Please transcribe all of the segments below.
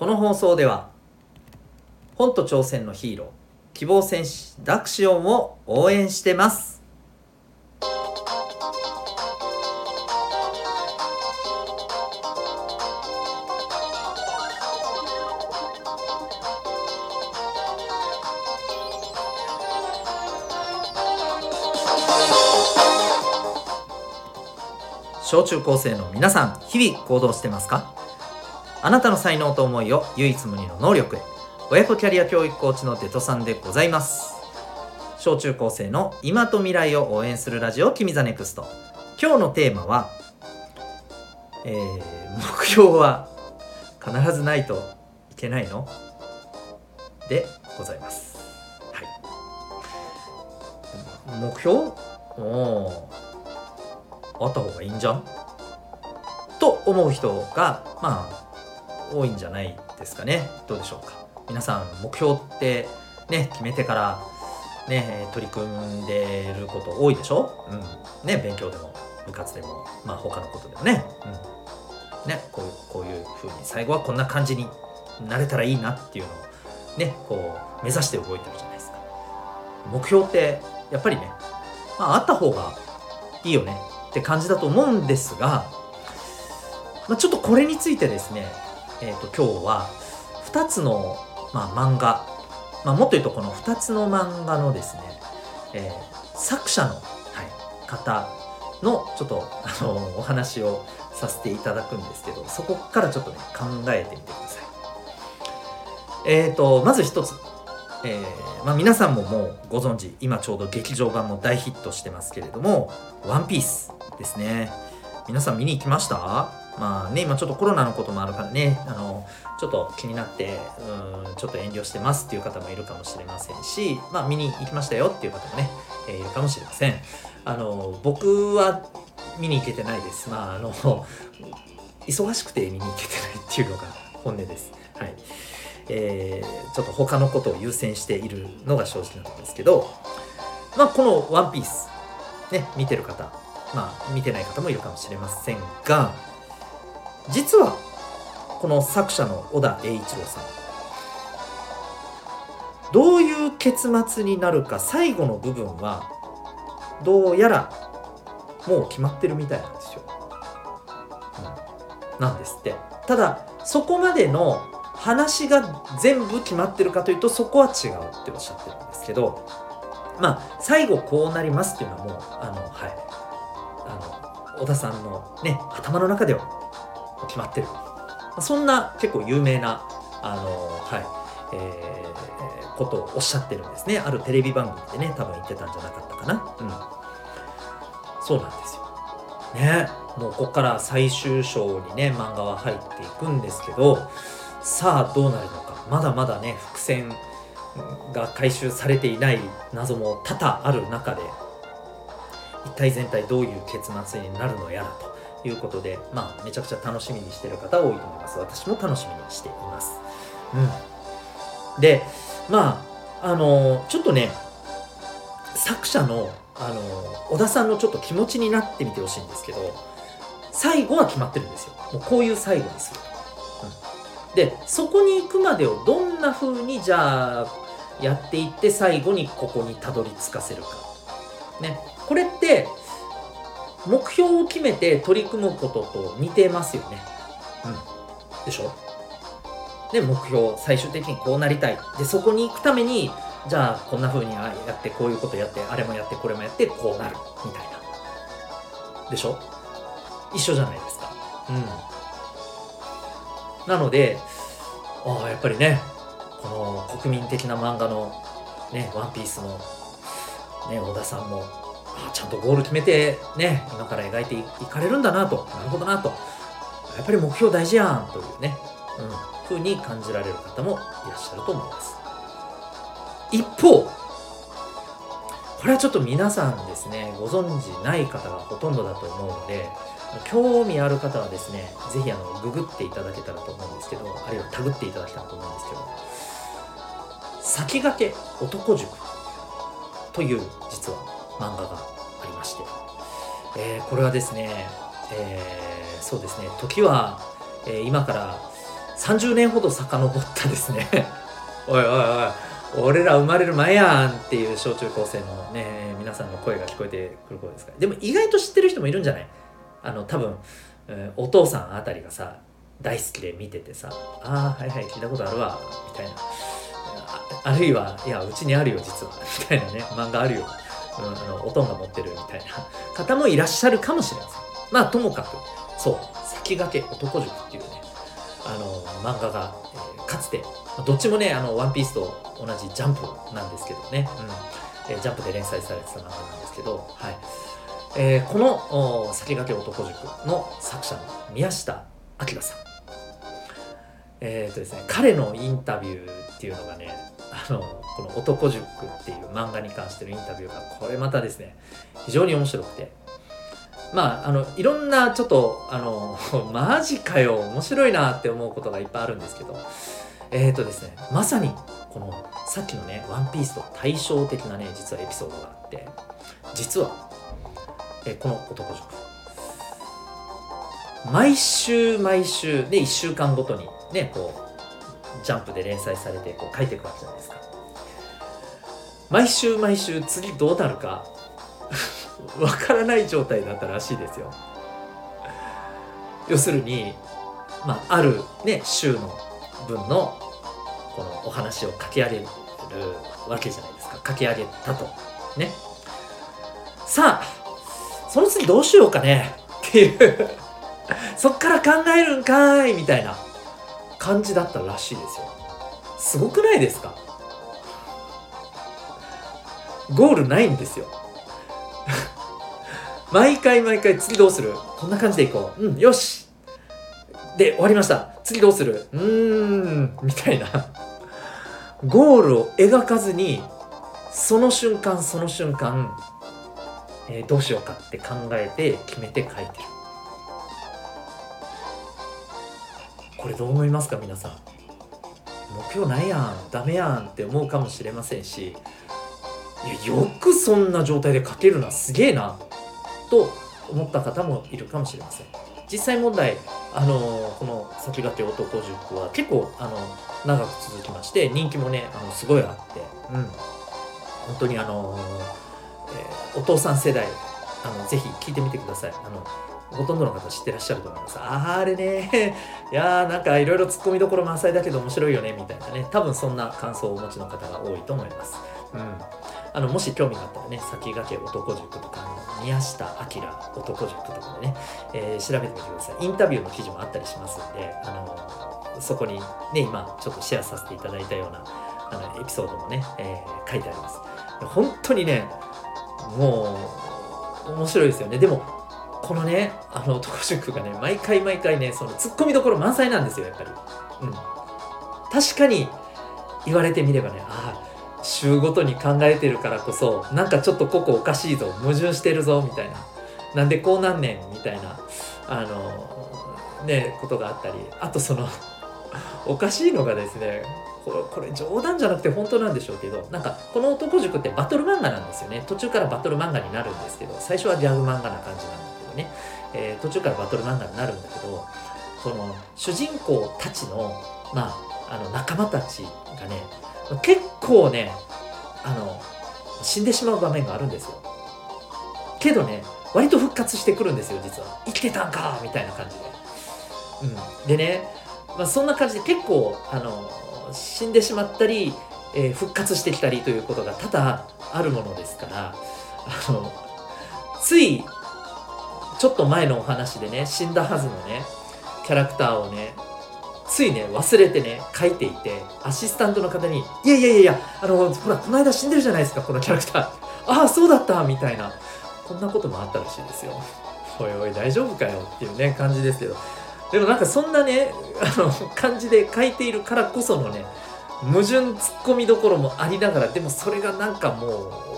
この放送では本と挑戦のヒーロー希望戦士ダクシオンを応援してます。小中高生の皆さん日々行動してますか？あなたの才能と思いを唯一無二の能力へ。親子キャリア教育コーチのデトさんでございます。小中高生の今と未来を応援するラジオ君ザネクスト。今日のテーマは、えー、目標は必ずないといけないの？でございます。はい。目標？おおあった方がいいんじゃん？と思う人がまあ多いんじゃないですかね。どうでしょうか。皆さん目標ってね決めてからね取り組んでること多いでしょ？うん。ね勉強でも部活でもまあ他のことでもね。うん。ねこういうこういう風に最後はこんな感じになれたらいいなっていうのをねこう目指して動いてるじゃないですか。目標ってやっぱりねまああった方がいいよねって感じだと思うんですが、まあ、ちょっとこれについてですね、えー、と今日は2つの、まあ、漫画、まあ、もっと言うとこの2つの漫画のですね、えー、作者の、はい、方のちょっとあのお話をさせていただくんですけどそこからちょっとね考えてみてください。えーと、まず一つ、えーまあ、皆さんももうご存知今ちょうど劇場版も大ヒットしてますけれども「ワンピースですね。皆さん見に行きました？まあね今ちょっとコロナのこともあるからねあのちょっと気になってうんちょっと遠慮してますっていう方もいるかもしれませんしまあ見に行きましたよっていう方もね、えー、いるかもしれません。あの僕は見に行けてないです。まああの忙しくて見に行けてないっていうのが本音です。はい。えー、ちょっと他のことを優先しているのが正直なんですけどまあこの「ワンピースね見てる方まあ見てない方もいるかもしれませんが実はこの作者の小田栄一郎さんどういう結末になるか最後の部分はどうやらもう決まってるみたいなんですよ。うん、なんですって。ただそこまでの話が全部決まってるかというとそこは違うっておっしゃってるんですけどまあ最後こうなりますっていうのはもうあのはいあの小田さんのね頭の中では決まってる。そんな結構有名なあのはいえー、ことをおっしゃってるんですね。あるテレビ番組でね多分言ってたんじゃなかったかな。うん。そうなんですよ。ね。もうここから最終章にね漫画は入っていくんですけどさあどうなるのか。まだまだね伏線が回収されていない謎も多々ある中で一体全体どういう結末になるのやらと。いうことで、まあ、めちゃくちゃ楽しみにしてる方多いと思います。私も楽しみにしています。うん。で、まあ、あのちょっとね、作者の、あの小田さんのちょっと気持ちになってみてほしいんですけど、最後は決まってるんですよ。もうこういう最後にする。うん、で、そこに行くまでをどんな風にじゃあやっていって最後にここにたどり着かせるか。ね。これって目標を決めて取り組むことと似てますよね。うん。でしょ？で、目標、最終的にこうなりたい。で、そこに行くために、じゃあこんな風にやって、こういうことやって、あれもやって、これもやって、こうなる。みたいな。でしょ？一緒じゃないですか。うん。なので、ああ、やっぱりね、この国民的な漫画のね、ワンピースのね、小田さんもあちゃんとゴール決めてね今から描いていかれるんだなと。なるほどなと。やっぱり目標大事やんというね、うん、ふうに感じられる方もいらっしゃると思います。一方これはちょっと皆さんですねご存知ない方がほとんどだと思うので興味ある方はですね是非あのググっていただけたらと思うんですけどあるいはタグっていただけたらと思うんですけど先駆け男塾という実は漫画がありまして、えー、これはですね、えー、そうですね。時は、え、今から30年ほど遡ったですね。おいおいおい俺ら生まれる前やんっていう小中高生のね皆さんの声が聞こえてくる声ですから。でも意外と知ってる人もいるんじゃない？あの多分、お父さんあたりがさ大好きで見ててさ「ああはいはい聞いたことあるわ」みたいな。あるいはいやうちにあるよ実は。みたいなね漫画あるよ、うん、あのおとんが持ってるみたいな方もいらっしゃるかもしれません。まあともかくそう先駆け男塾っていうねあの漫画が、えー、かつてどっちもねあのワンピースと同じジャンプなんですけどね、うん。えー、ジャンプで連載されてた漫画なんですけど、はい。えー、この先駆け男塾の作者の宮下明さん。えっ、ー、とですね彼のインタビューっていうのがねあのこの「男塾」っていう漫画に関してのインタビューがこれまたですね非常に面白くて。まああのいろんなちょっとあの マジかよ面白いなって思うことがいっぱいあるんですけど。えっ、ー、とですねまさにこのさっきのね「ワンピースと対照的なね実はエピソードがあって。実は、えこの男塾。毎週毎週で1週間ごとにねこうジャンプで連載されてこう書いていくわけじゃないですか。毎週毎週次どうなるか わからない状態だったらしいですよ。要するにまああるね週の分のこのお話を書き上げるわけじゃないですか。書き上げたと。ね。さあその次どうしようかね。っていう。そっから考えるんかいみたいな。感じだったらしいですよ。すごくないですか？ゴールないんですよ。毎回毎回次どうする？こんな感じでいこう。うんよし。で終わりました。次どうする？うーんみたいな。ゴールを描かずにその瞬間その瞬間、えー、どうしようかって考えて決めて書いてる。これどう思いますか皆さん。目標ないやん。ダメやんって思うかもしれませんし。いやよくそんな状態で書けるな。すげえな。と思った方もいるかもしれません。実際問題あのこの先駆け男塾は結構あの長く続きまして人気もねあのすごいあって、うん、本当にあの、えー、お父さん世代あのぜひ聞いてみてください。あのほとんどの方知ってらっしゃると思います。ああれね。いやーなんかいろいろツッコミどころ満載だけど面白いよねみたいなね。多分そんな感想をお持ちの方が多いと思います。うん。あのもし興味があったらね先駆け男塾とか宮下明男塾とかでね、えー、調べてみてください。インタビューの記事もあったりしますんであのそこにね今ちょっとシェアさせていただいたようなあのエピソードもね、えー、書いてあります。本当にねもう面白いですよね。でもこのねあの男塾がね毎回毎回ねそのツッコミどころ満載なんですよやっぱり。うん。確かに言われてみればねああ週ごとに考えてるからこそなんかちょっとここおかしいぞ矛盾してるぞみたいな。なんでこうなんねんみたいなあのねことがあったり。あとその おかしいのがですねこれこれ冗談じゃなくて本当なんでしょうけどなんかこの男塾ってバトル漫画なんですよね。途中からバトル漫画になるんですけど最初はギャグ漫画な感じなんだけどね、えー、途中からバトル漫画になるんだけどその主人公たちのまああの仲間たちがね結構ねあの死んでしまう場面があるんですよ。けどね割と復活してくるんですよ実は。生きてたんかみたいな感じで、うん、でね、まあ、そんな感じで結構あの死んでしまったり、えー、復活してきたりということが多々あるものですからあのついちょっと前のお話でね死んだはずのねキャラクターをねついね忘れてね書いていてアシスタントの方に「いやいやいやいやあのほらこの間死んでるじゃないですかこのキャラクター。ああそうだった」みたいな。こんなこともあったらしいですよ。おいおい大丈夫かよっていうね感じですけど。でもなんかそんなねあの感じで書いているからこそのね矛盾ツッコミどころもありながらでもそれがなんかも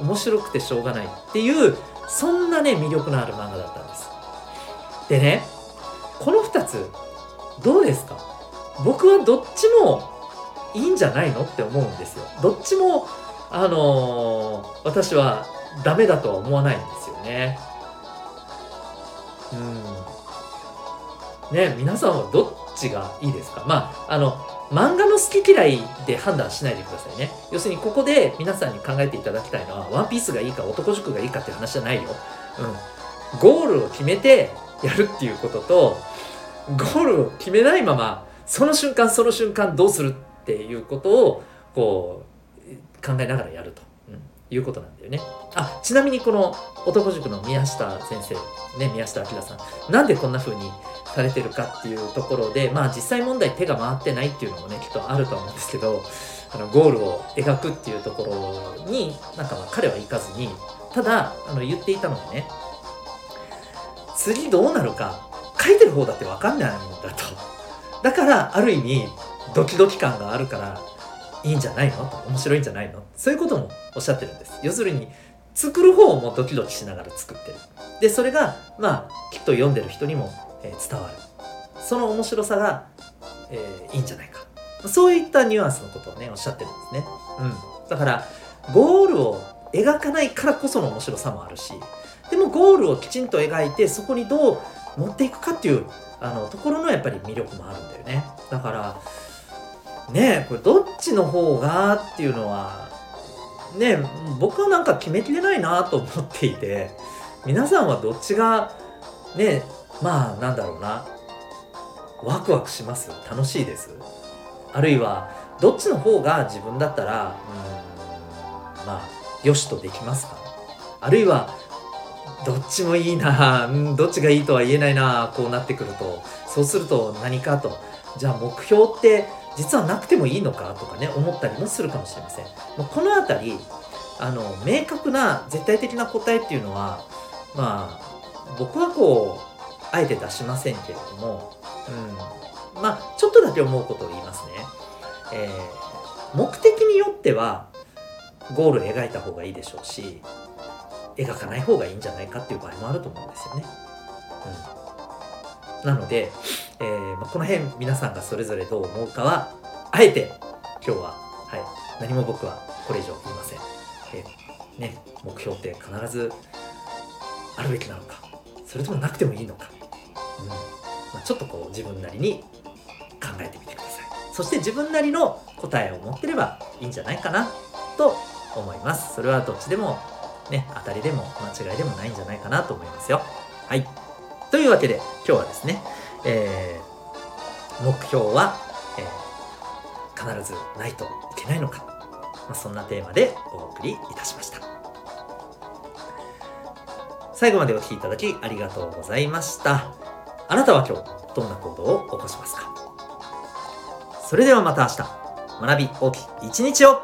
う面白くてしょうがないっていうそんなね魅力のある漫画だったんです。でねこの2つどうですか？僕はどっちもいいんじゃないのって思うんですよ。どっちもあのー、私はダメだとは思わないんですよね。うん。ね皆さんはどっちがいいですか？まああの漫画の好き嫌いで判断しないでくださいね。要するにここで皆さんに考えていただきたいのはワンピースがいいか男塾がいいかっていう話じゃないよ、うん、ゴールを決めてやるっていうこととゴールを決めないままその瞬間その瞬間どうするっていうことをこう考えながらやると、いうことなんだよね。あちなみにこの男塾の宮下先生ね宮下明さんなんでこんな風にされてるかっていうところでまあ実際問題手が回ってないっていうのもねきっとあると思うんですけどあのゴールを描くっていうところになんかまあ彼は行かずにただあの言っていたのがね次どうなるか書いてる方だって分かんないんだと。だからある意味ドキドキ感があるからいいんじゃないの？面白いんじゃないの？そういうこともおっしゃってるんです。要するに作る方もドキドキしながら作ってる。でそれがまあきっと読んでる人にも、えー、伝わる。その面白さが、えー、いいんじゃないか。そういったニュアンスのことをねおっしゃってるんですね。うん。だからゴールを描かないからこその面白さもあるしでもゴールをきちんと描いてそこにどう持っていくかっていうあのところのやっぱり魅力もあるんだよね。だからねこれどっちの方がっていうのはね僕はなんか決めきれないなと思っていて皆さんはどっちがねまあなんだろうなワクワクします？楽しいです？あるいはどっちの方が自分だったらうんまあよしとできますか？あるいはどっちもいいな、どっちがいいとは言えないなこうなってくるとそうすると何かと。じゃあ目標って実はなくてもいいのかとかね思ったりもするかもしれません。この辺りあの明確な絶対的な答えっていうのはまあ僕はこうあえて出しませんけれども、うん、まあちょっとだけ思うことを言いますね、えー、目的によってはゴール描いた方がいいでしょうし描かない方がいいんじゃないかっていう場合もあると思うんですよね。うん、なので、えーまあ、この辺皆さんがそれぞれどう思うかはあえて今日は、はい、何も僕はこれ以上言いません。えー、ね、目標って必ずあるべきなのかそれともなくてもいいのか、うんまあ、ちょっとこう自分なりに考えてみてくださいそして自分なりの答えを持ってればいいんじゃないかなと思いますそれはどっちでもね、当たりでも間違いでもないんじゃないかなと思いますよ。はい。というわけで今日はですね、えー、目標は、えー、必ずないといけないのか、まあ、そんなテーマでお送りいたしました。最後までお聴きいただきありがとうございました。あなたは今日どんな行動を起こしますか？それではまた明日、学び大きい一日を